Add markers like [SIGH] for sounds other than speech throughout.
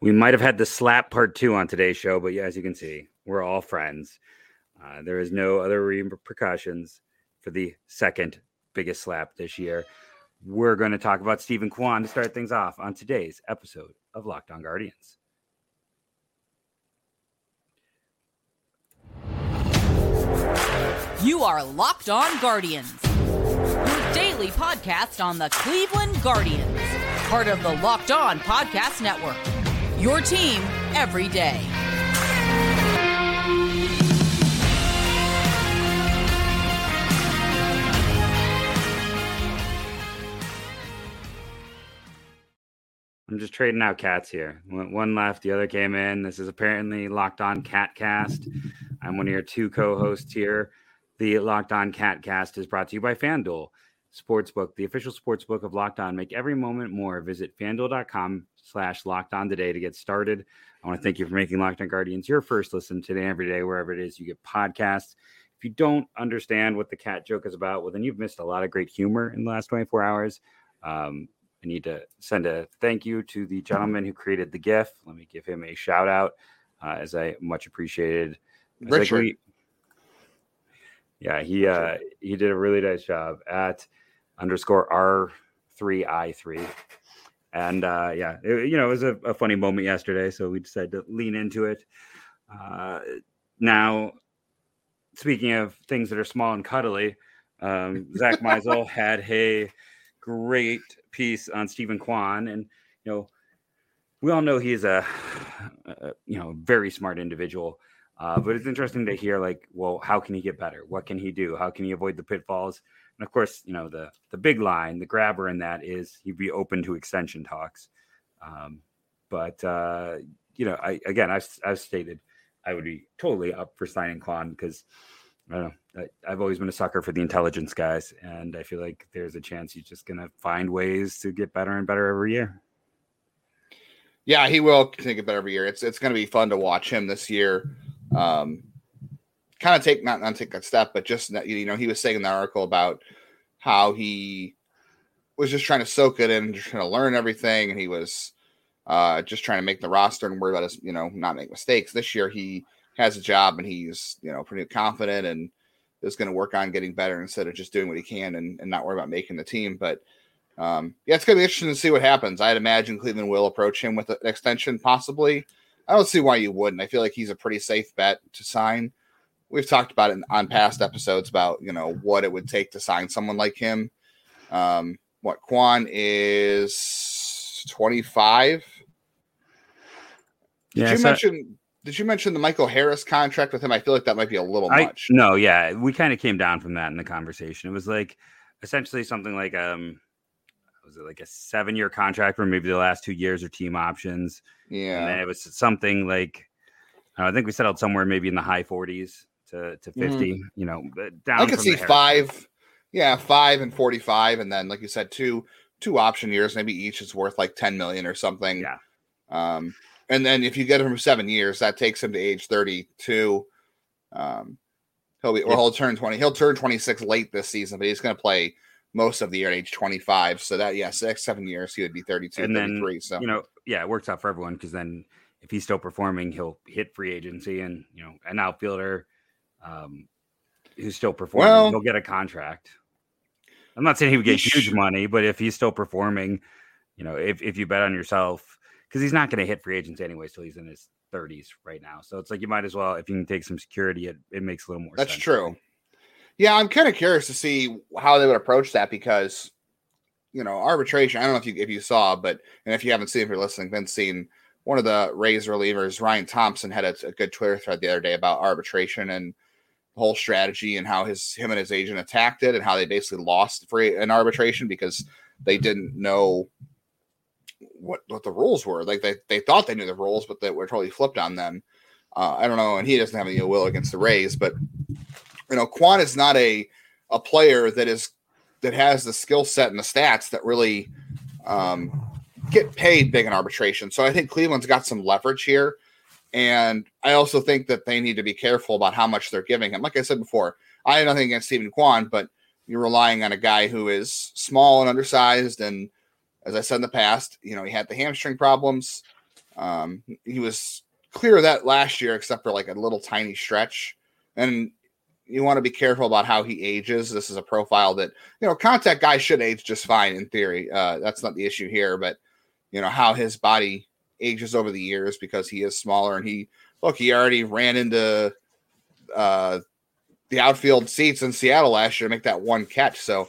We might have had the slap part two on today's show, but yeah, as you can see, we're all friends. Uh, there is no other repercussions for the second biggest slap this year. We're going to talk about Steven Kwan to start things off on today's episode of Locked On Guardians. You are Locked On Guardians, your daily podcast on the Cleveland Guardians, part of the Locked On Podcast Network. Your team every day. I'm just trading out cats here. One left, the other came in. This is apparently Locked On Cat Cast. I'm one of your two co-hosts here. The Locked On Cat Cast is brought to you by FanDuel Sportsbook, the official sportsbook of Locked On. Make every moment more. Visit fanduel.com slash locked on today to get started. I want to thank you for making Locked On Guardians your first listen today, every day, wherever it is you get podcasts. If you don't understand what the cat joke is about, well, then you've missed a lot of great humor in the last 24 hours. Um, I need to send a thank you to the gentleman who created the GIF. Let me give him a shout out, uh, as I much appreciated. Richard. yeah, he uh, he did a really nice job at underscore R three I three, and uh, yeah, it, you know, it was a, a, funny moment yesterday, so we decided to lean into it. Uh, now, speaking of things that are small and cuddly, um, Zach Meisel [LAUGHS] had a great piece on Steven Kwan, and you know, we all know he's a, a you know very smart individual. Uh, but it's interesting to hear, like, well, how can he get better? What can he do? How can he avoid the pitfalls? And of course, you know, the the big line, the grabber in that is he'd be open to extension talks. Um, but uh, you know, I again, I've I've stated I would be totally up for signing Kwan because I don't know. I, have always been a sucker for the intelligence guys, and I feel like there's a chance he's just going to find ways to get better and better every year. Yeah, he will get better every year. It's it's going to be fun to watch him this year. Um, kind of take not not take that step, but just you know he was saying in the article about how he was just trying to soak it in, just trying to learn everything, and he was uh, just trying to make the roster and worry about us, you know, not make mistakes. This year he has a job and he's you know pretty confident and is going to work on getting better instead of just doing what he can and, and not worry about making the team. But um, yeah, it's going to be interesting to see what happens. I'd imagine Cleveland will approach him with an extension, possibly. I don't see why you wouldn't. I feel like he's a pretty safe bet to sign. We've talked about it on past episodes about you know what it would take to sign someone like him. Um, what Kwan is twenty five. Did yeah, you so- mention did you mention the Michael Harris contract with him? I feel like that might be a little I, much. No, yeah, we kind of came down from that in the conversation. It was like essentially something like um, was it like a seven year contract where maybe the last two years are team options? Yeah, and then it was something like I think we settled somewhere maybe in the high forties to to 50 mm. You know, down. I could see five. Yeah, five and forty five, and then like you said, two two option years, maybe each is worth like ten million or something. Yeah. Um, and then if you get him for seven years, that takes him to age 32. Um, he'll be, or he'll turn 20. He'll turn 26 late this season, but he's going to play most of the year at age 25. So that, yeah, six, seven years, he would be 32, and 33. Then, so, you know, yeah, it works out for everyone because then if he's still performing, he'll hit free agency and, you know, an outfielder um, who's still performing, well, he'll get a contract. I'm not saying he would get huge money, but if he's still performing, you know, if, if you bet on yourself, because he's not going to hit free agents anyway till he's in his 30s right now. So it's like you might as well, if you can take some security, it, it makes a little more That's sense. true. Yeah, I'm kind of curious to see how they would approach that because you know, arbitration, I don't know if you if you saw, but and if you haven't seen if you're listening, then seen one of the Rays relievers, Ryan Thompson, had a, a good Twitter thread the other day about arbitration and whole strategy and how his him and his agent attacked it and how they basically lost for an arbitration because they didn't know what what the rules were. Like they, they thought they knew the rules, but they were totally flipped on them. Uh, I don't know, and he doesn't have any will against the Rays, but you know, Kwan is not a a player that is that has the skill set and the stats that really um, get paid big in arbitration. So I think Cleveland's got some leverage here, and I also think that they need to be careful about how much they're giving him. Like I said before, I have nothing against Steven Kwan, but you're relying on a guy who is small and undersized and as I said in the past, you know, he had the hamstring problems. Um, he was clear of that last year, except for like a little tiny stretch. And you want to be careful about how he ages. This is a profile that you know contact guys should age just fine in theory. Uh, that's not the issue here, but you know how his body ages over the years because he is smaller and he look he already ran into uh, the outfield seats in Seattle last year to make that one catch. So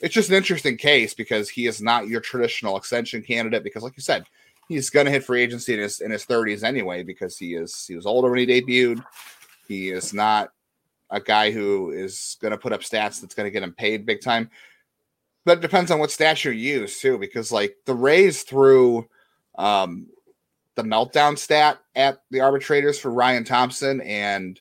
it's just an interesting case because he is not your traditional extension candidate because like you said he's going to hit free agency in his in his 30s anyway because he is he was older when he debuted. He is not a guy who is going to put up stats that's going to get him paid big time. But it depends on what stats you use too, because like the Rays threw um, the meltdown stat at the arbitrators for Ryan Thompson and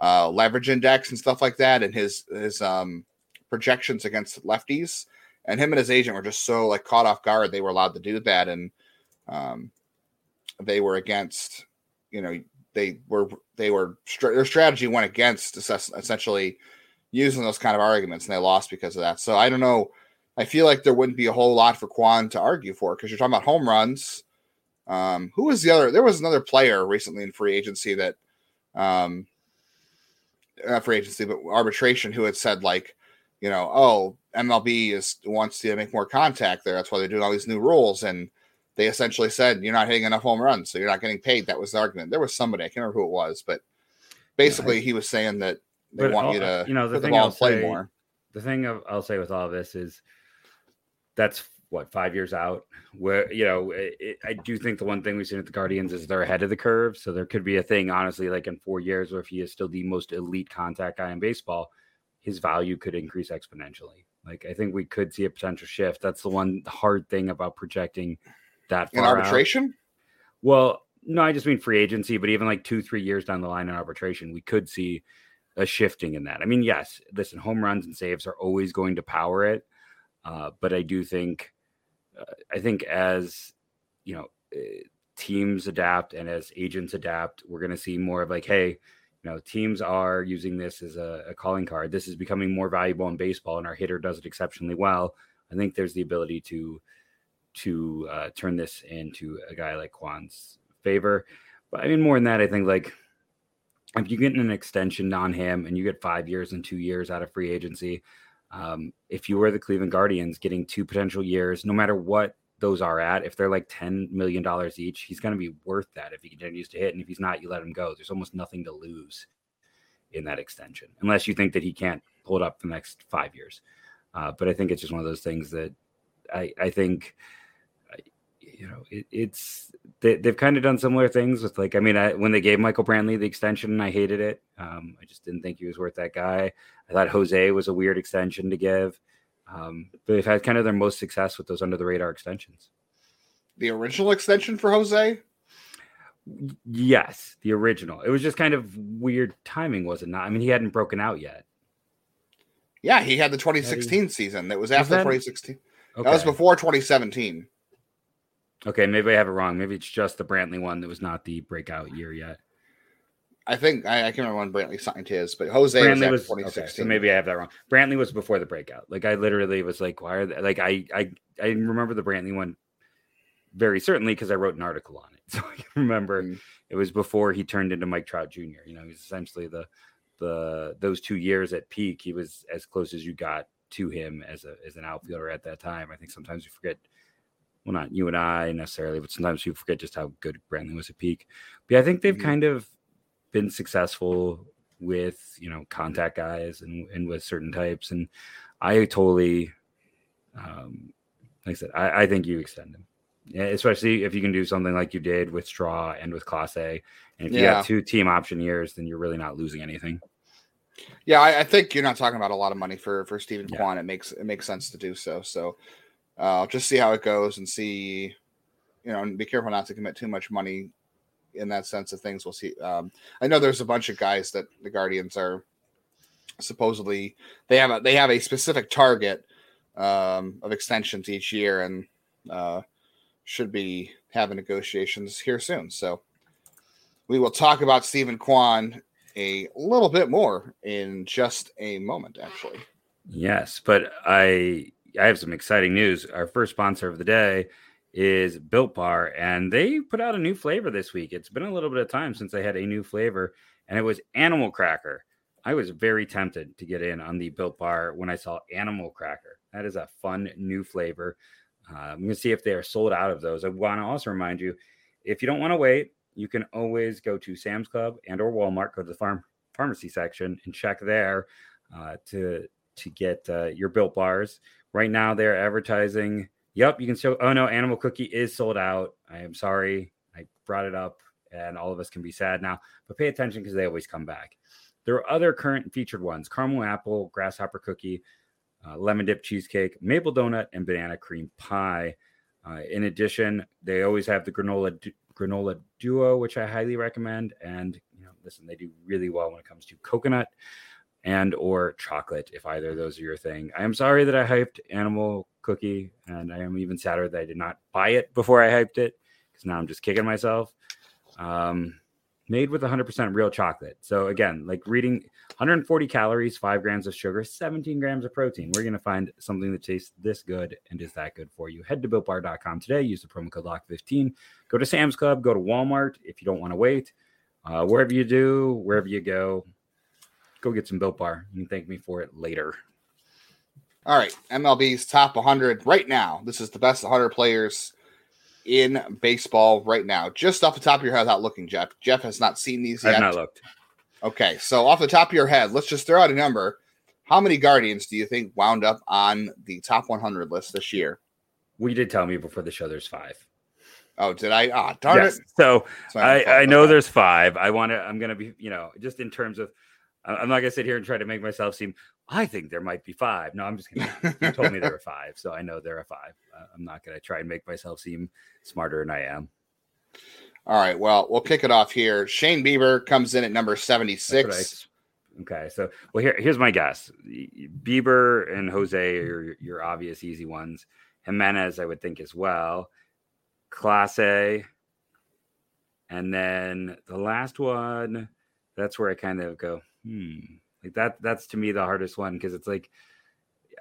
uh, leverage index and stuff like that, and his his um, projections against lefties. And him and his agent were just so like caught off guard they were allowed to do that, and um, they were against you know they were they were their strategy went against essentially using those kind of arguments and they lost because of that. So I don't know. I feel like there wouldn't be a whole lot for Kwan to argue for because you're talking about home runs. Um, who was the other? There was another player recently in free agency that, um, not free agency, but arbitration who had said like, you know, oh, MLB is wants to make more contact there. That's why they're doing all these new rules. And they essentially said you're not hitting enough home runs, so you're not getting paid. That was the argument. There was somebody I can't remember who it was, but basically yeah, I, he was saying that they want you to you know the thing the I'll play say, more. The thing I'll say with all this is that's what five years out. Where you know it, I do think the one thing we've seen at the Guardians is they're ahead of the curve. So there could be a thing, honestly, like in four years, where if he is still the most elite contact guy in baseball, his value could increase exponentially. Like I think we could see a potential shift. That's the one hard thing about projecting that far in arbitration. Out. Well, no, I just mean free agency, but even like two, three years down the line in arbitration, we could see a shifting in that. I mean, yes, listen, home runs and saves are always going to power it, uh, but I do think, I think as you know, uh, teams adapt and as agents adapt, we're going to see more of like, hey, you know, teams are using this as a, a calling card. This is becoming more valuable in baseball, and our hitter does it exceptionally well. I think there's the ability to to uh, turn this into a guy like Kwan's favor. But I mean, more than that, I think like if you get an extension on him and you get five years and two years out of free agency, um, if you were the Cleveland Guardians getting two potential years, no matter what those are at, if they're like $10 million each, he's going to be worth that if he continues to hit. And if he's not, you let him go. There's almost nothing to lose in that extension, unless you think that he can't it up for the next five years. Uh, but I think it's just one of those things that I, I think you know, it, it's they, have kind of done similar things with like, I mean, I, when they gave Michael Brantley the extension, I hated it. Um, I just didn't think he was worth that guy. I thought Jose was a weird extension to give. Um, but they've had kind of their most success with those under the radar extensions. The original extension for Jose? Yes, the original. It was just kind of weird timing, was it not? I mean, he hadn't broken out yet. Yeah, he had the 2016 season. That was after was that? 2016. Okay. That was before 2017. Okay, maybe I have it wrong. Maybe it's just the Brantley one that was not the breakout year yet. I think I, I can't remember when Brantley signed his, but Jose Brantley was, was 2016. Okay, so maybe I have that wrong. Brantley was before the breakout. Like I literally was like, why are they, like I I I remember the Brantley one very certainly because I wrote an article on it. [LAUGHS] So I can remember mm. it was before he turned into Mike Trout Jr. You know, he's essentially the the those two years at peak. He was as close as you got to him as a as an outfielder at that time. I think sometimes you forget well, not you and I necessarily, but sometimes you forget just how good Brantley was at peak. But yeah, I think they've mm-hmm. kind of been successful with you know contact guys and, and with certain types, and I totally, um, like I said, I, I think you extend them. Yeah, especially if you can do something like you did with Straw and with Clase And if you have two team option years, then you're really not losing anything. Yeah, I, I, think you're not talking about a lot of money for for Steven yeah. Kwan. It makes it makes sense to do so. So uh, just see how it goes and see, you know, and be careful not to commit too much money in that sense of things. We'll see. Um, I know there's a bunch of guys that the Guardians are supposedly they have a they have a specific target um, of extensions each year and uh, should be having negotiations here soon. So we will talk about Steven Kwan a little bit more in just a moment, actually. Yes, but I I have some exciting news. Our first sponsor of the day is Built Bar, and they put out a new flavor this week. It's been a little bit of time since they had a new flavor, and it was Animal Cracker. I was very tempted to get in on the Built Bar when I saw Animal Cracker. That is a fun new flavor. Uh, I'm going to see if they are sold out of those. I want to also remind you if you don't want to wait, you can always go to Sam's Club and or Walmart, go to the farm pharmacy section and check there uh, to to get uh, your built bars. Right now, they're advertising. Yep, you can show. Oh no, Animal Cookie is sold out. I am sorry, I brought it up, and all of us can be sad now. But pay attention because they always come back. There are other current featured ones: caramel apple, grasshopper cookie, uh, lemon dip cheesecake, maple donut, and banana cream pie. Uh, in addition, they always have the granola granola duo, which I highly recommend. And you know, listen, they do really well when it comes to coconut and or chocolate, if either of those are your thing. I am sorry that I hyped Animal Cookie, and I am even sadder that I did not buy it before I hyped it because now I'm just kicking myself. Um, made with 100% real chocolate. So again, like reading 140 calories, five grams of sugar, 17 grams of protein. We're going to find something that tastes this good and is that good for you. Head to builtbar.com today. Use the promo code LOCK15. Go to Sam's Club. Go to Walmart if you don't want to wait. Uh, wherever you do, wherever you go, go get some Built Bar. You can thank me for it later. All right, MLB's top 100 right now. This is the best 100 players in baseball right now? Just off the top of your head, without looking, Jeff. Jeff has not seen these yet. I've not looked. Okay, so off the top of your head, let's just throw out a number. How many Guardians do you think wound up on the top 100 list this year? We did tell me before the show there's five. Oh, did I? Ah, oh, darn yes. it. So I, I know there's five. I want to, I'm going to be, you know, just in terms of, I'm not going to sit here and try to make myself seem, I think there might be five. No, I'm just going to, [LAUGHS] you told me there were five. So I know there are five. I'm not going to try and make myself seem smarter than I am. All right. Well, we'll kick it off here. Shane Bieber comes in at number 76. Okay. So, well, here, here's my guess Bieber and Jose are your obvious easy ones. Gimenez, I would think as well. Clase. And then the last one, that's where I kind of go, hmm. Like that, that's to me the hardest one because it's like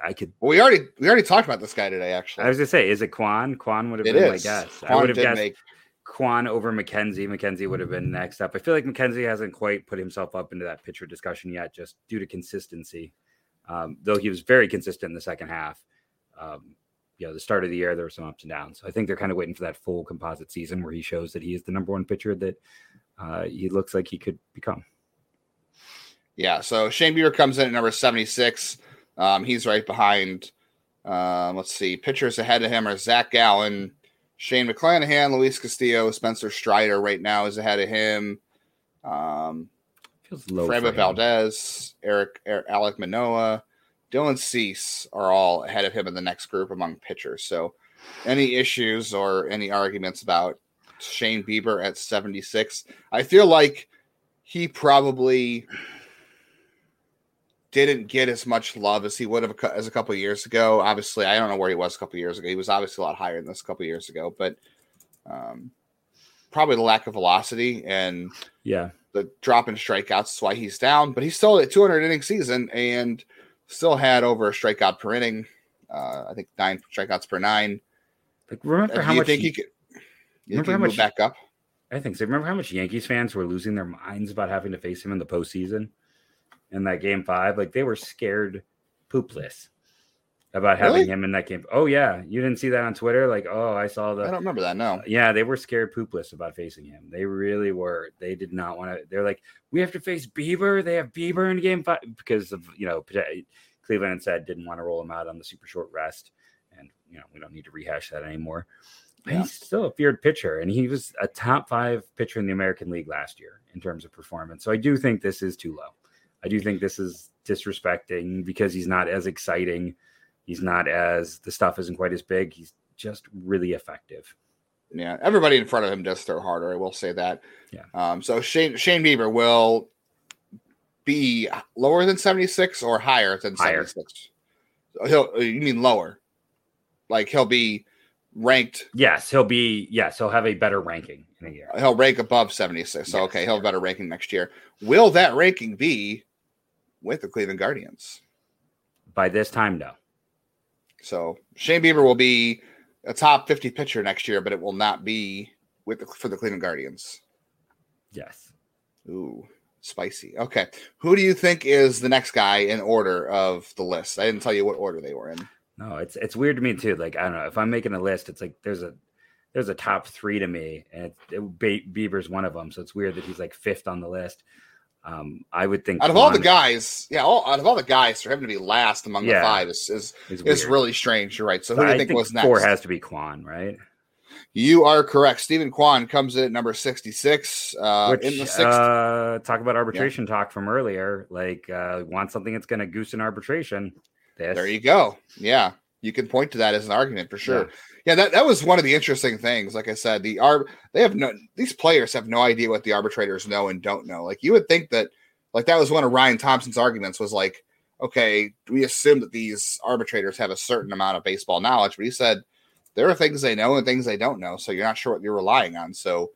I could. Well, we already we already talked about this guy today. Actually, I was gonna say, is it Kwan? Kwan would have been is. my guess. I would have guessed make... Kwan over McKenzie. McKenzie would have been next up. I feel like McKenzie hasn't quite put himself up into that pitcher discussion yet, just due to consistency. Um, though he was very consistent in the second half. Um, you know, the start of the year there were some ups and downs. So I think they're kind of waiting for that full composite season where he shows that he is the number one pitcher that uh, he looks like he could become. Yeah. So Shane Bieber comes in at number 76. Um, he's right behind. Um, let's see. Pitchers ahead of him are Zach Gallen, Shane McClanahan, Luis Castillo, Spencer Strider right now is ahead of him. Um, Feels low. Framber Valdez, Eric, Eric, Alek Manoah, Dylan Cease are all ahead of him in the next group among pitchers. So, any issues or any arguments about Shane Bieber at 76? I feel like he probably didn't get as much love as he would have as a couple years ago. Obviously, I don't know where he was a couple years ago. He was obviously a lot higher than this a couple years ago, but um, probably the lack of velocity and yeah, the drop in strikeouts is why he's down. But he's still at 200 inning season and still had over a strikeout per inning. Uh, I think nine strikeouts per nine. Like remember how much think he, he could? remember how much back up? I think so. Remember how much Yankees fans were losing their minds about having to face him in the postseason? In that game five. Like they were scared poopless about having really? him in that game. Oh yeah, you didn't see that on Twitter? Like, oh, I saw the. I don't remember that. No. Yeah, they were scared poopless about facing him. They really were. They did not want to. They're like, we have to face Bieber. They have Bieber in game five because of you know Cleveland said didn't want to roll him out on the super short rest, and you know we don't need to rehash that anymore. Yeah. He's still a feared pitcher, and he was a top five pitcher in the American League last year in terms of performance. So I do think this is too low. I do think this is disrespecting because he's not as exciting. He's not as the stuff isn't quite as big. He's just really effective. Yeah, everybody in front of him does throw harder. I will say that. Yeah. Um, so Shane Shane Bieber will be lower than seventy six or higher than seventy six. He'll you mean lower? Like he'll be ranked. Yes, he'll be. Yes, he'll have a better ranking in a year. He'll rank above seventy six. So yes, okay, he'll have a better ranking next year. Will that ranking be with the Cleveland Guardians. By this time, no. So Shane Bieber will be a top 50 pitcher next year, but it will not be with the, for the Cleveland Guardians. Yes. Ooh, spicy. Okay. Who do you think is the next guy in order of the list? I didn't tell you what order they were in. No, it's it's weird to me too. Like I don't know if I'm making a list, it's like there's a there's a top three to me, and it, it, Bieber's one of them. So it's weird that he's like fifth on the list. Um, I would think out of all the guys, yeah, all, out of all the guys, for him to be last among yeah, the five is is, is really strange. You're right. So who do you think, think, was next? Four has to be Kwan, right? You are correct. Steven Kwan comes in at number 66. Uh, Which, in the sixth. Uh, talk about arbitration yeah. talk from earlier. Like, uh, want something that's going to goose an arbitration. This. There you go. Yeah. You can point to that as an argument for sure. Yeah. Yeah, that, that was one of the interesting things. Like I said, the arb they have no these players have no idea what the arbitrators know and don't know. Like you would think that like that was one of Ryan Thompson's arguments was like, okay, we assume that these arbitrators have a certain amount of baseball knowledge, but he said there are things they know and things they don't know. So you're not sure what you're relying on. So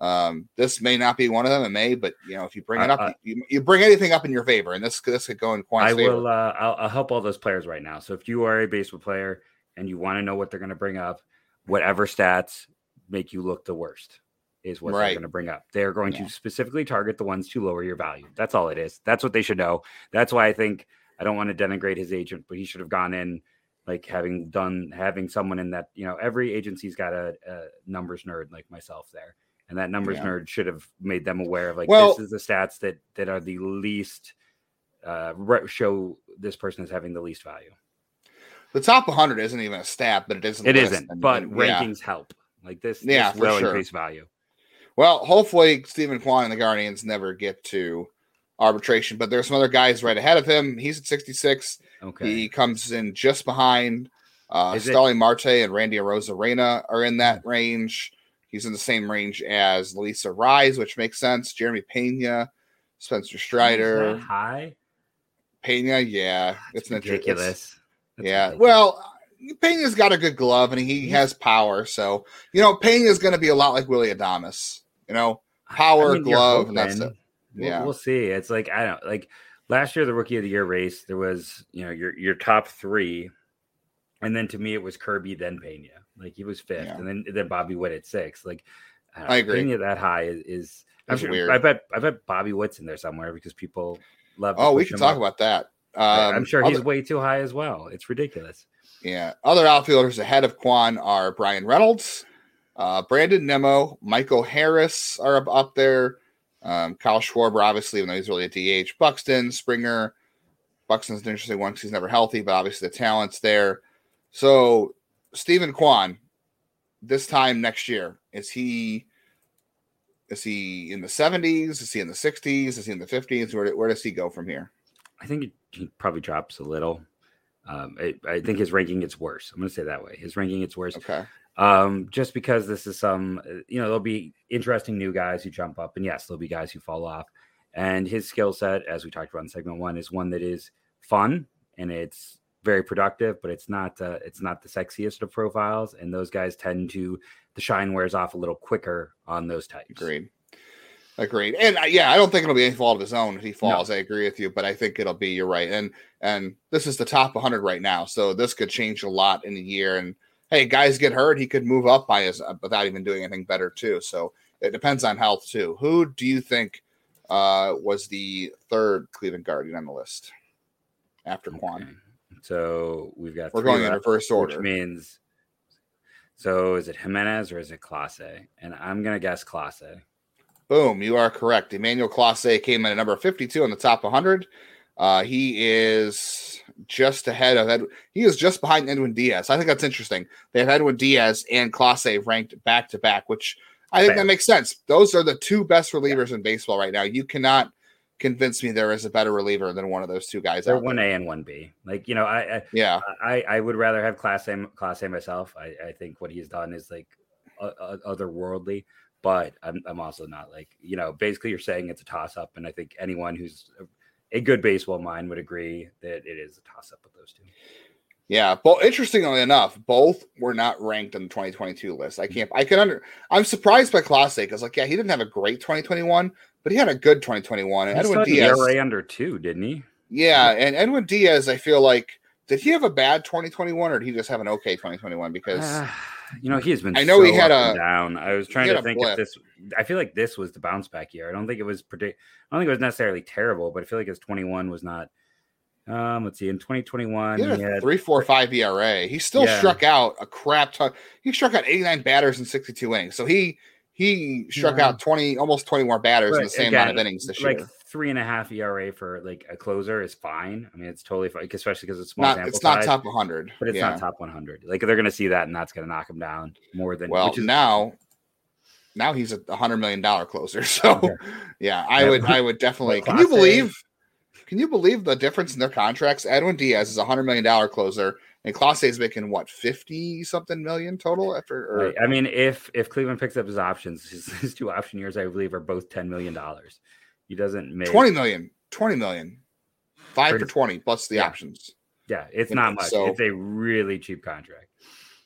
um, this may not be one of them. It may, but you know, if you bring it up, uh, you, you, bring anything up in your favor, and this this could go in Kwan's I will. Uh, I'll, I'll, help all those players right now. So if you are a baseball player and you want to know what they're going to bring up, whatever stats make you look the worst is what right. they're going to bring up. They're going yeah. to specifically target the ones to lower your value. That's all it is. That's what they should know. That's why I think I don't want to denigrate his agent, but he should have gone in like having done having someone in that you know every agency's got a, a numbers nerd like myself there and that numbers yeah. nerd should have made them aware of like well, this is the stats that that are the least uh show this person is having the least value the top 100 isn't even a stat but it isn't it isn't and, but and, rankings yeah. help like this yeah this really sure. value well hopefully Steven Kwan and the guardians never get to arbitration but there's some other guys right ahead of him he's at 66 Okay. He comes in just behind uh, Starling Marte and Randy Arozarena are in that range. He's in the same range as Luis Arraez, which makes sense. Jeremy Pena, Spencer Strider. high? Pena, yeah. That's it's ridiculous. It's, yeah. Well, uh, Pena's got a good glove and he mm-hmm. has power. So, you know, Pena's going to be a lot like Willy Adames. You know, power, I mean, glove, and that's it. Yeah. We'll, we'll see. It's like, I don't like – last year the rookie of the year race there was you know your your top three and then to me it was kirby then pena like he was fifth yeah. and then then bobby witt at six like i, I agree pena that high is, is I'm sure, weird. i bet i bet bobby witt's in there somewhere because people love oh we can talk up. about that um, i'm sure other, he's way too high as well it's ridiculous yeah other outfielders ahead of kwan are Bryan reynolds uh, brandon nimmo michael harris are up, up there um, Kyle Schwarber, obviously, even though he's really a DH. Buxton, Springer. Buxton's an interesting one because he's never healthy, but obviously the talent's there. So, Stephen Kwan, this time next year, is he is he in the 70s? Is he in the 60s? Is he in the 50s? Where, where does he go from here? I think he probably drops a little. Um, I, I, think his ranking gets worse. I'm going to say that way. His ranking gets worse. Okay um, just because this is some, uh, you know, there'll be interesting new guys who jump up, and yes, there'll be guys who fall off. And his skill set, as we talked about in segment one, is one that is fun and it's very productive, but it's not uh, it's not the sexiest of profiles, and those guys tend to the shine wears off a little quicker on those types. Agreed. Agreed. And uh, yeah, I don't think it'll be any fault of his own if he falls. No. I agree with you, but I think it'll be. You're right. And and this is the top 100 right now, so this could change a lot in a year. And hey, guys get hurt, he could move up by his uh, without even doing anything better too. So it depends on health too. Who do you think uh, was the third Cleveland Guardian on the list after Kwan? Okay. So we've got we're going in reverse order, which means so is it Gimenez or is it Clase? And I'm gonna guess Clase. Boom, you are correct. Emmanuel Clase came in at number 52 on the top 100. Uh, he is just ahead of Ed. He is just behind Edwin Diaz. I think that's interesting. They have Edwin Diaz and Clase ranked back to back, which I think Fair. that makes sense. Those are the two best relievers yeah. in baseball right now. You cannot convince me there is a better reliever than one of those two guys. They're one A and one B. Like you know, I, I yeah, I, I would rather have Clase Clase myself. I, I think what he's done is like uh, otherworldly. But I'm, I'm also not like you know. Basically, you're saying it's a toss up, and I think anyone who's a good baseball mind would agree that it is a toss up with those two. Yeah, but interestingly enough, both were not ranked on the 2022 list. I can't. I can under. I'm surprised by Clase because, like, yeah, he didn't have a great 2021, but he had a good 2021. And he Edwin Diaz ERA under two, didn't he? Yeah, and Edwin Diaz, I feel like, did he have a bad 2021 or did he just have an okay 2021? Because Uh, you know, he has been. I know he had a- down. I was trying to think blip. if this. I feel like this was the bounce back year. I don't think it was predict. I don't think it was necessarily terrible, but I feel like his 21 was not. Um, let's see. In 2021, he had he had three four five ERA. He still Yeah. struck out a crap ton. He struck out 89 batters in 62 innings. So he he struck Yeah. out 20 almost 20 more batters in the same amount of innings this like year. Three and a half ERA for like a closer is fine. I mean, it's totally fine, especially because it's small Not sample it's not size, top 100. but it's yeah. not top 100. Like they're gonna see that, and that's gonna knock him down more than Well, which is now now he's a hundred million dollar closer. [LAUGHS] So Okay. yeah, I Yeah. would I would [LAUGHS] definitely. Can you believe? Can you believe the difference in their contracts? Edwin Diaz is a hundred million dollar closer, and Clase is making what fifty something million total after. Or. I mean, if if Cleveland picks up his options, his, [LAUGHS] his two option years, I believe, are both ten million dollars. He doesn't make 20 million 20 million five for Pretty- 20 plus the Yeah. options Yeah, it's not much. so- it's a really cheap contract.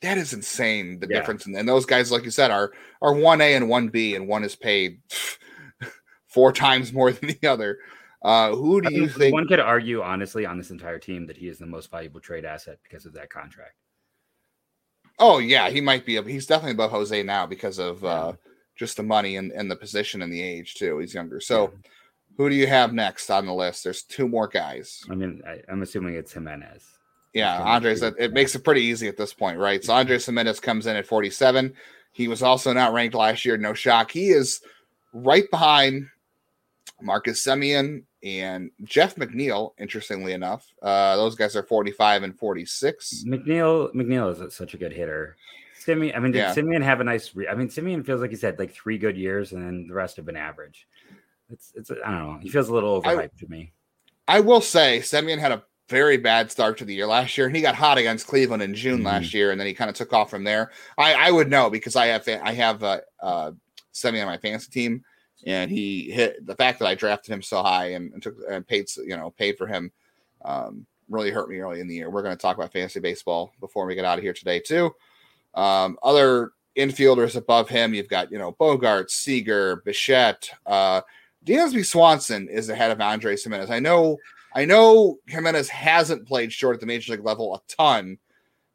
that is insane the Yeah. difference and, and those guys like you said are are 1a and 1b and one is paid [LAUGHS] four times more than the other uh who do I you mean, think one could argue, honestly, on this entire team that he is the most valuable trade asset because of that contract. oh yeah he might be he's definitely above jose now because of uh just the money and, and the position and the age too he's younger so who do you have next on the list there's two more guys I mean, I, I'm assuming it's Gimenez. Yeah, Okay. Andres, it, it makes it pretty easy at this point, right? So Andres Gimenez comes in at 47. He was also not ranked last year, no shock. He is right behind Marcus Semien and Jeff McNeil, interestingly enough. Uh, those guys are 45 and 46. McNeil McNeil is such a good hitter. Semien, I mean, did Yeah. Semien have a nice? Re- I mean, Semien feels like he's had like three good years, and then the rest have been average. It's it's I don't know. He feels a little I- overhyped to me. I will say Semien had a very bad start to the year last year, and he got hot against Cleveland in June Mhm. last year, and then he kind of took off from there. I, I would know because I have I have uh, uh, Semien on my fantasy team, and he hit the fact that I drafted him so high and, and took and paid you know paid for him um, really hurt me early in the year. We're going to talk about fantasy baseball before we get out of here today too. Um, other infielders above him, you've got you know Bogaerts, Seager, Bichette, uh, Dansby Swanson is ahead of Andre Gimenez. I know, I know Gimenez hasn't played short at the major league level a ton,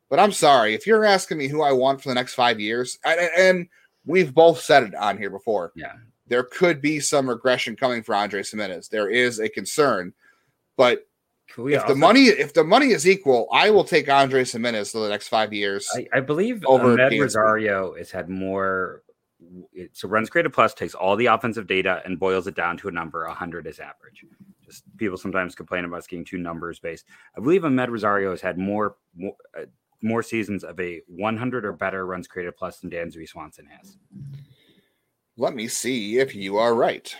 but I'm sorry if you're asking me who I want for the next five years, and, and we've both said it on here before. Yeah. There could be some regression coming for Andre Gimenez. There is a concern, but We if the money if the money is equal, I will take Andre Gimenez for the next five years. I, I believe over Amed. Rosario has had more. It, so runs created plus takes all the offensive data and boils it down to a number. 100 is average. Just people sometimes complain about us getting too numbers based. I believe Amed Rosario has had more more, uh, more seasons of a 100 or better runs created plus than Dansby Swanson has. Let me see if you are right.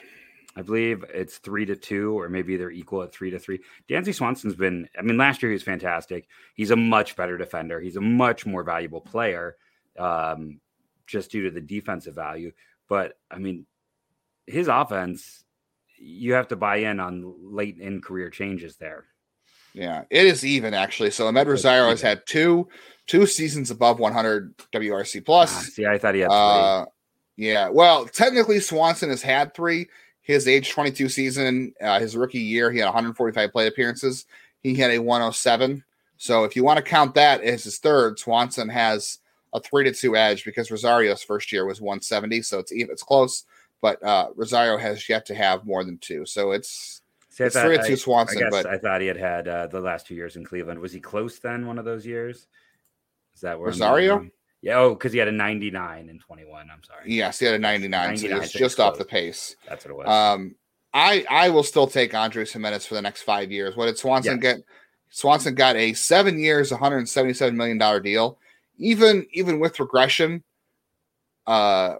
I believe it's three to two, or maybe they're equal at three to three. Dansby Swanson's been, I mean, last year he was fantastic. He's a much better defender. He's a much more valuable player, um, just due to the defensive value. But I mean, his offense, you have to buy in on late in career changes there. Yeah, it is even actually. So Amed Rosario has had two two seasons above 100 WRC Ah, plus. see, I thought he had three. Uh, yeah, well, technically Swanson has had three. His age 22 season, uh, his rookie year, he had 145 plate appearances. He had a 107. So if you want to count that as his third, Swanson has a three to two edge because Rosario's first year was 170. So it's even, it's close, but uh, Rosario has yet to have more than two. So it's See, it's thought- three to I- two I Swanson, guess but I thought he had had uh, the last two years in Cleveland. Was he close then? One of those years? Is that where Rosario? Yeah. Oh, because he had a 99 and 21. I'm sorry. yes, he had a 99. so 99 he's is just off the pace. That's what it was. Um, I I will still take Andres Gimenez for the next five years. What did Swanson get? Swanson got a seven years, 177 million dollar deal. Even even with regression, uh, I,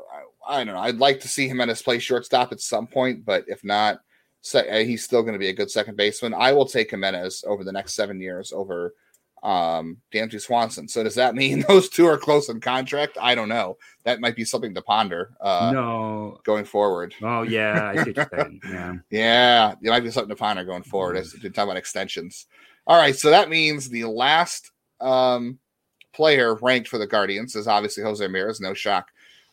I don't know. I'd like to see Gimenez play shortstop at some point, but if not, se- uh, he's still going to be a good second baseman. I will take Gimenez over the next seven years over um Dansby Swanson. So does that mean [LAUGHS] those two are close in contract? I don't know. That might be something to ponder uh no. going forward. Oh yeah, I see you're saying. [LAUGHS] Yeah. Yeah, it might be something to ponder going forward as to talk about extensions. All right, so that means the last um, player ranked for the Guardians is obviously Jose Ramirez. No shock.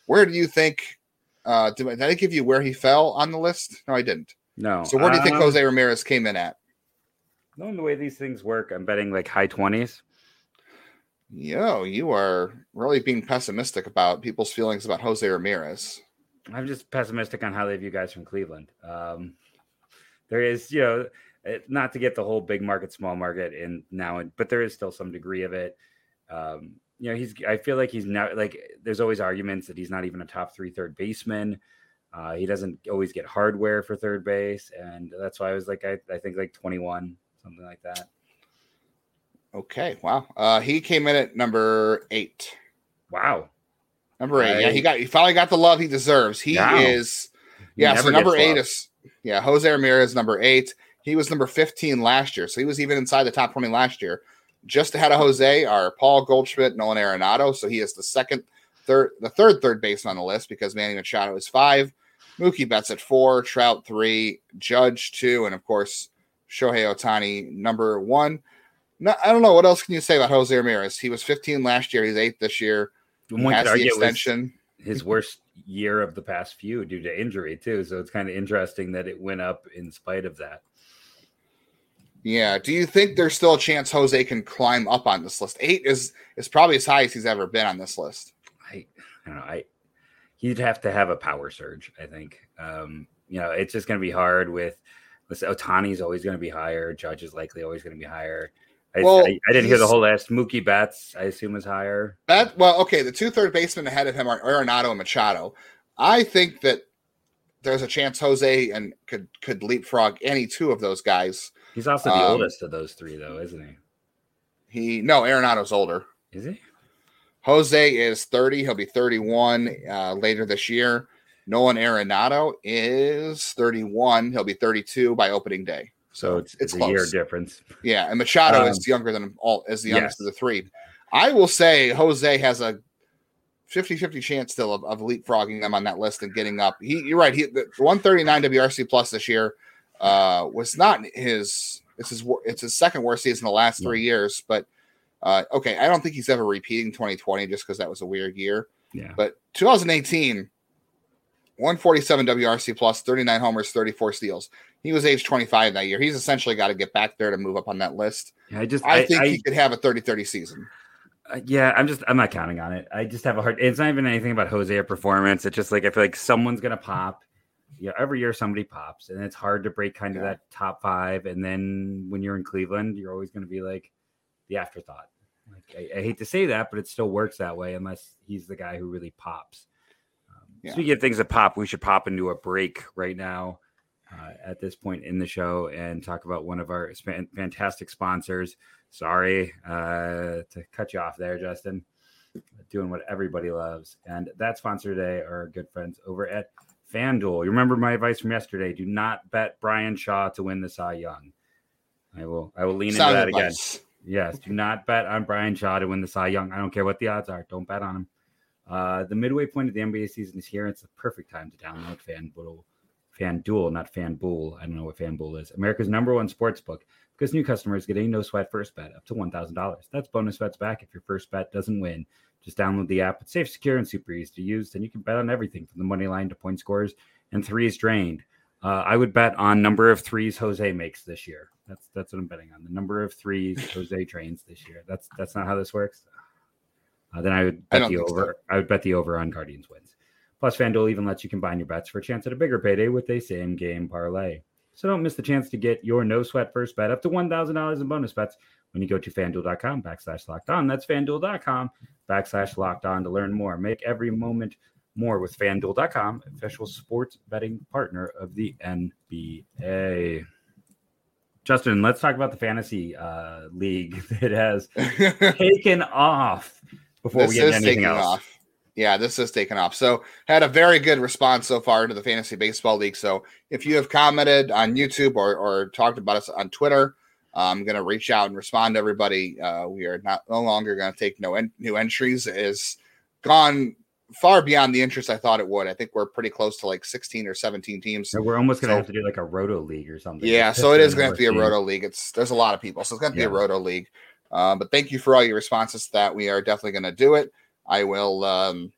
Where do you think? Uh, did, I- did I give you where he fell on the list? No, I didn't. No. So where do you think um, Jose Ramirez came in at? Knowing the way these things work, I'm betting like high 20s. Yo, you are really being pessimistic about people's feelings about Jose Ramirez. I'm just pessimistic on how they view guys from Cleveland. Um, there is, you know, not to get the whole big market, small market in now, but there is still some degree of it. Um, you know, he's, I feel like he's now, like, there's always arguments that he's not even a top three third baseman. Uh, he doesn't always get hardware for third base. And that's why I was like, I, I think like 21, something like that. Okay. Wow. Uh, he came in at number eight. Wow. Number eight. Yeah, he got he finally got the love he deserves. He wow. is yeah, so number eight love. is yeah, Jose Ramirez number eight. He was number 15 last year. So he was even inside the top 20 last year. Just ahead of Jose are Paul Goldschmidt, Nolan Arenado. So he is the second, third, the third third baseman on the list because Manny Machado is five. Mookie Betts at four, Trout three, Judge two, and of course Shohei Ohtani number one. No, I don't know what else can you say about Jose Ramirez. He was 15 last year. He's eight this year. One has the extension. His worst year of the past few due to injury too. So it's kind of interesting that it went up in spite of that. Yeah. Do you think there's still a chance Jose can climb up on this list? Eight is is probably as high as he's ever been on this list. I, I don't know. I he'd have to have a power surge. I think. Um, you know, it's just going to be hard with. Ohtani's always going to be higher. Judge is likely always going to be higher. I, well, I, I didn't hear the whole last. Mookie Betts, I assume, is higher. That well, okay. The two third basemen ahead of him are Arenado and Machado. I think that there's a chance Jose and could could leapfrog any two of those guys. He's also the um, oldest of those three, though, isn't he? He no, Arenado's older. Is he? Jose is 30. He'll be 31 uh, later this year. Nolan Arenado is 31. He'll be 32 by opening day. So it's, it's, it's a year difference. Yeah, and Machado um, is younger than all as the youngest yes. of the three. I will say Jose has a 50-50 chance still of, of leapfrogging them on that list and getting up. He, you're right. He the 139 WRC plus this year uh, was not his. It's his. It's his second worst season in the last three yeah. years. But uh, okay, I don't think he's ever repeating 2020 just because that was a weird year. Yeah. But 2018, 147 WRC plus, 39 homers, 34 steals. He was age 25 that year. He's essentially got to get back there to move up on that list. Yeah, I just I, I think I, he could have a 30-30 season. Uh, yeah, I'm just I'm not counting on it. I just have a hard. It's not even anything about Jose or performance. It's just like I feel like someone's gonna pop. Yeah, every year somebody pops, and it's hard to break kind of yeah. that top five. And then when you're in Cleveland, you're always gonna be like the afterthought. Like I, I hate to say that, but it still works that way unless he's the guy who really pops. Yeah. Speaking of things that pop, we should pop into a break right now uh, at this point in the show and talk about one of our fantastic sponsors. Sorry uh, to cut you off there, Justin. Doing what everybody loves. And that sponsor today are our good friends over at FanDuel. You remember my advice from yesterday do not bet Bryan Shaw to win the Cy Young. I will I will lean Sound into that advice. again. Yes, do not bet on Bryan Shaw to win the Cy Young. I don't care what the odds are. Don't bet on him. Uh, the midway point of the NBA season is here. It's the perfect time to download FanDuel FanDuel, not FanBull. I don't know what FanBull is. America's number one sports book because new customers get a no sweat first bet up to $1,000. That's bonus bets back if your first bet doesn't win. Just download the app. It's safe, secure, and super easy to use. Then you can bet on everything from the money line to point scores and threes drained. Uh, I would bet on number of threes Jose makes this year. That's that's what I'm betting on. The number of threes Jose trains this year. That's that's not how this works. Uh, then I would bet I the over. So. I would bet the over on Guardians wins. Plus, FanDuel even lets you combine your bets for a chance at a bigger payday with a same game parlay. So don't miss the chance to get your no sweat first bet up to $1,000 in bonus bets when you go to fanduel.com backslash locked on. That's fanduel.com backslash locked on to learn more. Make every moment more with fanduel.com, official sports betting partner of the NBA. Justin, let's talk about the fantasy uh, league [LAUGHS] that has [LAUGHS] taken off before this we get anything else. Off yeah, this is taking off. So had a very good response so far to the fantasy baseball league. So if you have commented on YouTube or, or talked about us on Twitter, I'm going to reach out and respond to everybody. Uh, we are not no longer going to take no en- new entries. It is gone far beyond the interest I thought it would. I think we're pretty close to like 16 or 17 teams. So we're almost going to so, have to do like a roto league or something. Yeah, so it is going to be a roto league. It's there's a lot of people, so it's going to be yeah. a roto league. Uh, but thank you for all your responses to that. We are definitely going to do it. I will um,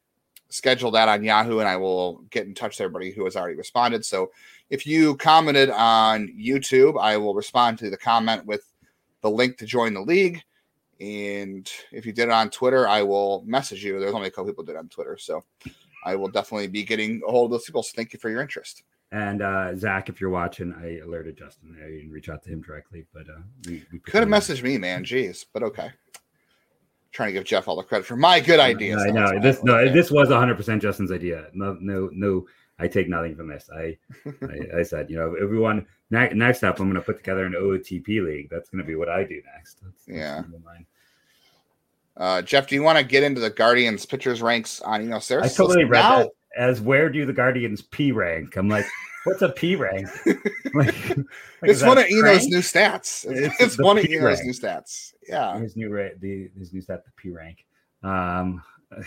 schedule that on Yahoo, and I will get in touch with everybody who has already responded. So if you commented on YouTube, I will respond to the comment with the link to join the league. And if you did it on Twitter, I will message you. There's only a couple people did on Twitter, so I will definitely be getting a hold of those people. So thank you for your interest. And uh, Zach, if you're watching, I alerted Justin. I didn't reach out to him directly, but uh, we, we could have messaged me, man. Jeez, but okay. Trying to give Jeff all the credit for my good ideas. I know this. No, okay. this was 100 percent Justin's idea. No, no, no. I take nothing from this. I, I, [LAUGHS] I, said, you know, everyone ne- next up, I'm going to put together an OOTP league. That's going to be what I do next. That's, yeah. uh, Jeff, do you want to get into the Guardians pitchers ranks on you know Sarah? I totally read now, that as where do the Guardians P rank? I'm like, what's a P rank? [LAUGHS] like, it's one of Eno's new stats. It's, it's one P of Eno's rank. new stats. Yeah, his new ra- the his new stat, the P rank. Um, [LAUGHS]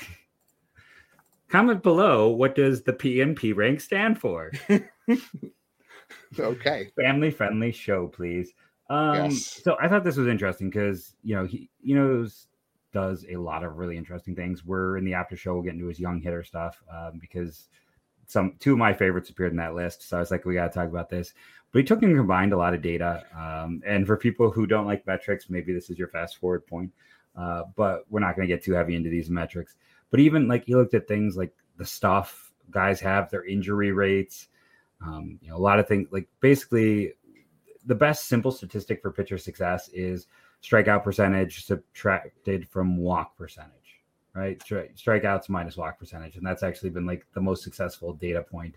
comment below what does the PNP rank stand for? [LAUGHS] okay, family friendly show, please. Um, yes. So I thought this was interesting because you know he you know does a lot of really interesting things. We're in the after show. We'll get into his young hitter stuff um, because some two of my favorites appeared in that list. So I was like, we got to talk about this. But he took and combined a lot of data. Um, and for people who don't like metrics, maybe this is your fast forward point. Uh, but we're not going to get too heavy into these metrics. But even like he looked at things like the stuff guys have, their injury rates, um, you know, a lot of things. Like basically, the best simple statistic for pitcher success is strikeout percentage subtracted from walk percentage, right? strikeouts minus walk percentage, and that's actually been like the most successful data point.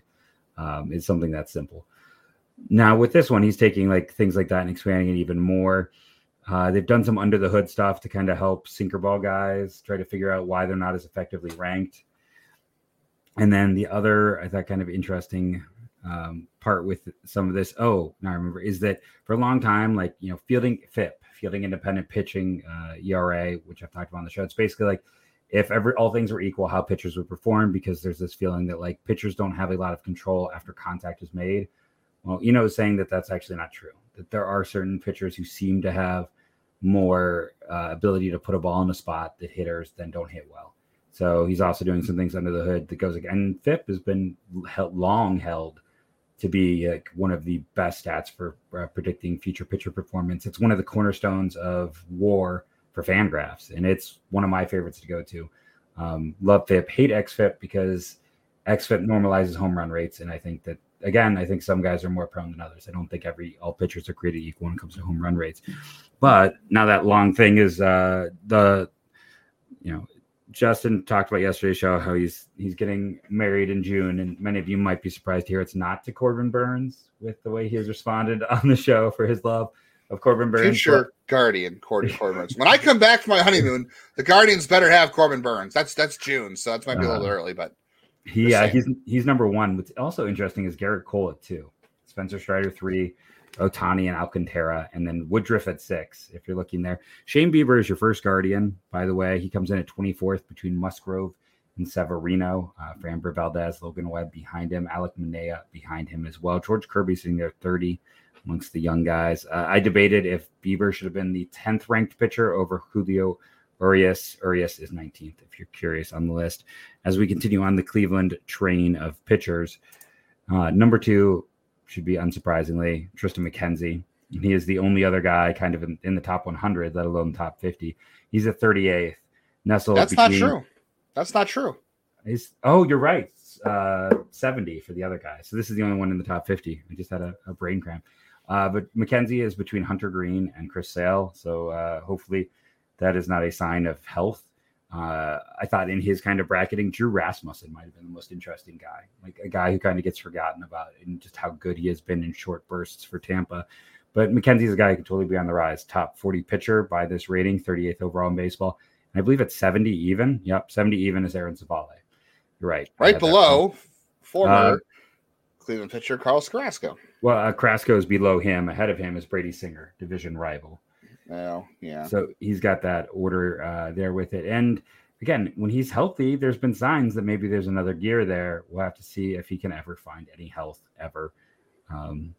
Um, is something that's simple. Now with this one, he's taking like things like that and expanding it even more. Uh, they've done some under the hood stuff to kind of help sinker ball guys try to figure out why they're not as effectively ranked. And then the other, I thought, kind of interesting um, part with some of this. Oh, now I remember is that for a long time, like you know, fielding FIP, fielding independent pitching uh, ERA, which I've talked about on the show. It's basically like if every all things were equal, how pitchers would perform because there's this feeling that like pitchers don't have a lot of control after contact is made. Well, you know, saying that that's actually not true. That there are certain pitchers who seem to have more uh, ability to put a ball in a spot that hitters then don't hit well. So he's also doing some things under the hood that goes again. FIP has been held, long held to be like one of the best stats for uh, predicting future pitcher performance. It's one of the cornerstones of WAR for Fangraphs, and it's one of my favorites to go to. Um, love FIP, hate XFIP because XFIP normalizes home run rates, and I think that again, I think some guys are more prone than others. I don't think every all pitchers are created equal when it comes to home run rates. But now that long thing is uh, the you know Justin talked about yesterday's show how he's he's getting married in June, and many of you might be surprised to hear it's not to Corbin Burnes with the way he has responded [LAUGHS] on the show for his love of Corbin Burnes. Future guardian [LAUGHS] Corbin, Corbin Burnes. When I come back from my honeymoon, the Guardians better have Corbin Burnes. That's that's June, so that's might be a little uh, early, but he uh, he's he's number one. What's also interesting is Gerrit Cole at two, Spencer Strider three, Ohtani and Alcantara, and then Woodruff at six. If you're looking there, Shane Bieber is your first guardian. By the way, he comes in at 24th between Musgrove and Severino. Uh, Framber Valdez, Logan Webb behind him, Alek Manoah behind him as well. George Kirby sitting there 30 amongst the young guys. Uh, I debated if Bieber should have been the 10th ranked pitcher over Julio Urias. Urias is 19th, if you're curious on the list. As we continue on the Cleveland train of pitchers, uh, number two, should be unsurprisingly Tristan McKenzie. And he is the only other guy kind of in, in the top 100, let alone top 50. He's a 38th. Nestled That's between, not true. That's not true. He's, oh, you're right. Uh, 70 for the other guy. So this is the only one in the top 50. I just had a, a brain cramp. Uh, but McKenzie is between Hunter Greene and Chris Sale. So uh, hopefully that is not a sign of health. Uh, I thought in his kind of bracketing, Drew Rasmussen might have been the most interesting guy, like a guy who kind of gets forgotten about and just how good he has been in short bursts for Tampa. But McKenzie's a guy who could totally be on the rise. Top 40 pitcher by this rating, 38th overall in baseball. And I believe it's 70 even. Yep, 70 even is Aaron Civale. You're right. Right below former uh, Cleveland pitcher Carlos Carrasco. Well, uh, Carrasco is below him. Ahead of him is Brady Singer, division rival. Oh, yeah. So he's got that order uh, there with it. And again, when he's healthy, there's been signs that maybe there's another gear there. We'll have to see if he can ever find any health ever. Um,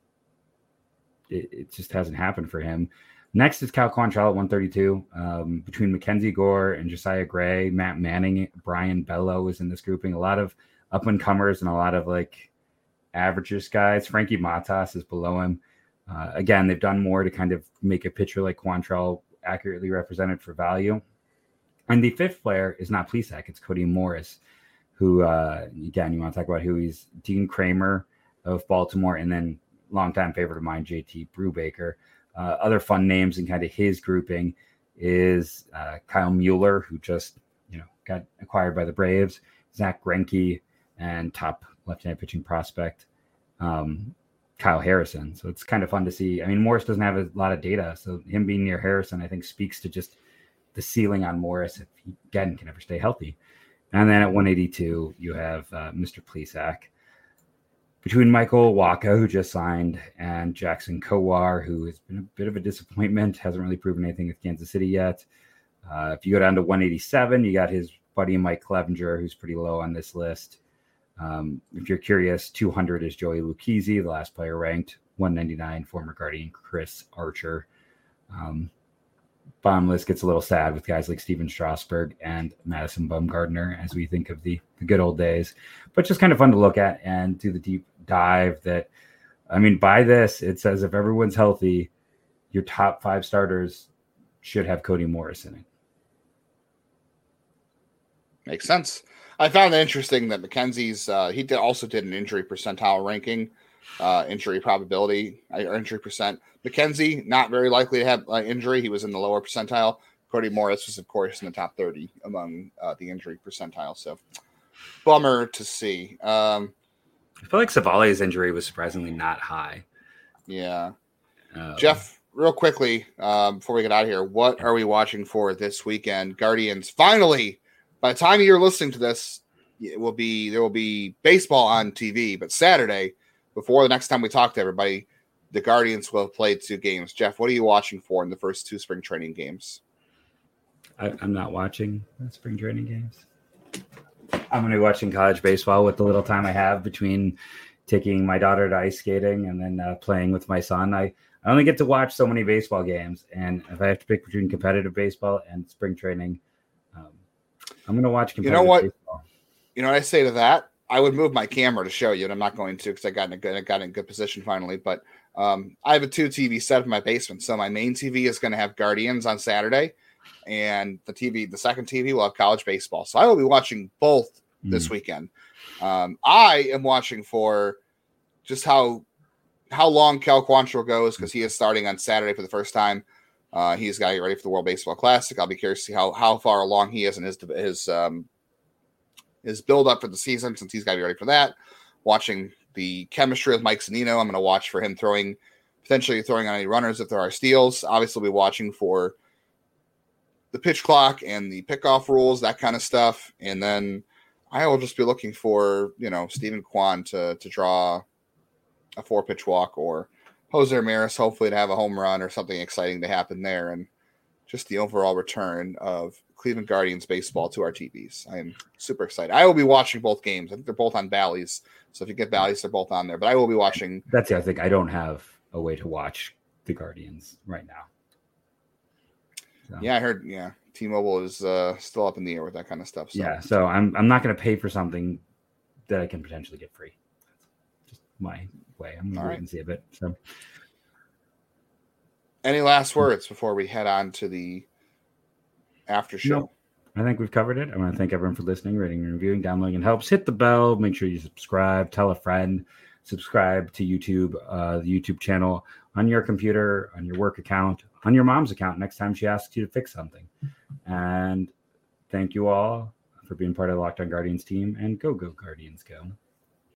it, it just hasn't happened for him. Next is Cal Quantrill at 132. Um, between Mackenzie Gore and Josiah Gray, Matt Manning, Brayan Bello is in this grouping. A lot of up and comers and a lot of like averages guys. Frankie Montas is below him. Uh, again, they've done more to kind of make a pitcher like Quantrill accurately represented for value. And the fifth player is not Plesac, it's Cody Morris, who, uh, again, you want to talk about who he's Dean Kremer of Baltimore, and then longtime favorite of mine, JT Brubaker. Uh, other fun names in kind of his grouping is uh, Kyle Muller, who just you know got acquired by the Braves, Zack Greinke, and top left-handed pitching prospect um, Kyle Harrison. So it's kind of fun to see. I mean, Morris doesn't have a lot of data, so him being near Harrison, I think, speaks to just the ceiling on Morris if he again can ever stay healthy. And then at 182, you have uh, Mr. Plesac. Between Michael Wacha, who just signed, and Jackson Kowar, who has been a bit of a disappointment, hasn't really proven anything with Kansas City yet. Uh, if you go down to 187, you got his buddy Mike Clevinger, who's pretty low on this list. Um, if you're curious, 200 is Joey Lucchesi, the last player ranked. 199, former Guardian Chris Archer. Um, bottom list gets a little sad with guys like Stephen Strasburg and Madison Bumgarner as we think of the, the good old days, but just kind of fun to look at and do the deep dive that, I mean, by this, it says if everyone's healthy, your top five starters should have Cody Morris in it. Makes sense. I found it interesting that McKenzie's uh, he did also did an injury percentile ranking, uh, injury probability uh, or injury percent. McKenzie not very likely to have uh, injury. He was in the lower percentile. Cody Morris was of course in the top thirty among uh, the injury percentile. So bummer to see. Um, I feel like Civale's injury was surprisingly not high. Yeah, um, Jeff. Real quickly, um, before we get out of here, what are we watching for this weekend? Guardians finally by the time you're listening to this, it will be there will be baseball on TV. But Saturday, before the next time we talk to everybody, the Guardians will have played two games. Jeff, what are you watching for in the first two spring training games? I, am not watching spring training games. I'm going to be watching college baseball with the little time I have between taking my daughter to ice skating and then uh, playing with my son. I, I only get to watch so many baseball games, and if I have to pick between competitive baseball and spring training, I'm gonna watch. You know what? Baseball. You know what I say to that? I would move my camera to show you, and I'm not going to because I got in a good, I got in a good position finally. But um, I have a two TV set in my basement, so my main TV is going to have Guardians on Saturday, and the TV, the second TV, will have college baseball. So I will be watching both mm. this weekend. Um, I am watching for just how how long Cal Quantrill goes because he is starting on Saturday for the first time. Uh, he's got to get ready for the World Baseball Classic. I'll be curious to see how how far along he is in his his um, his build up for the season since he's got to be ready for that. Watching the chemistry with Mike Zunino, I'm going to watch for him throwing potentially throwing on any runners if there are steals. Obviously, we'll be watching for the pitch clock and the pickoff rules, that kind of stuff. And then I will just be looking for you know Steven Kwan to to draw a four pitch walk or Jose Ramirez hopefully to have a home run or something exciting to happen there, and just the overall return of Cleveland Guardians baseball to our TVs. I am super excited. I will be watching both games. I think they're both on Bally's, so if you get Bally's, they're both on there. But I will be watching. That's the other thing. I don't have a way to watch the Guardians right now. So. Yeah, I heard. Yeah, T-Mobile is uh, still up in the air with that kind of stuff. So. Yeah, so I'm I'm not going to pay for something that I can potentially get free. Just my way. I'm wait right. and see a bit. So, any last words before we head on to the after show? No, I think we've covered it. I want to thank everyone for listening, rating, reviewing. Downloading and helps. Hit the bell. Make sure you subscribe. Tell a friend. Subscribe to YouTube, uh, the YouTube channel on your computer, on your work account, on your mom's account. Next time she asks you to fix something. And thank you all for being part of the Locked On Guardians team. And go, go, Guardians, go.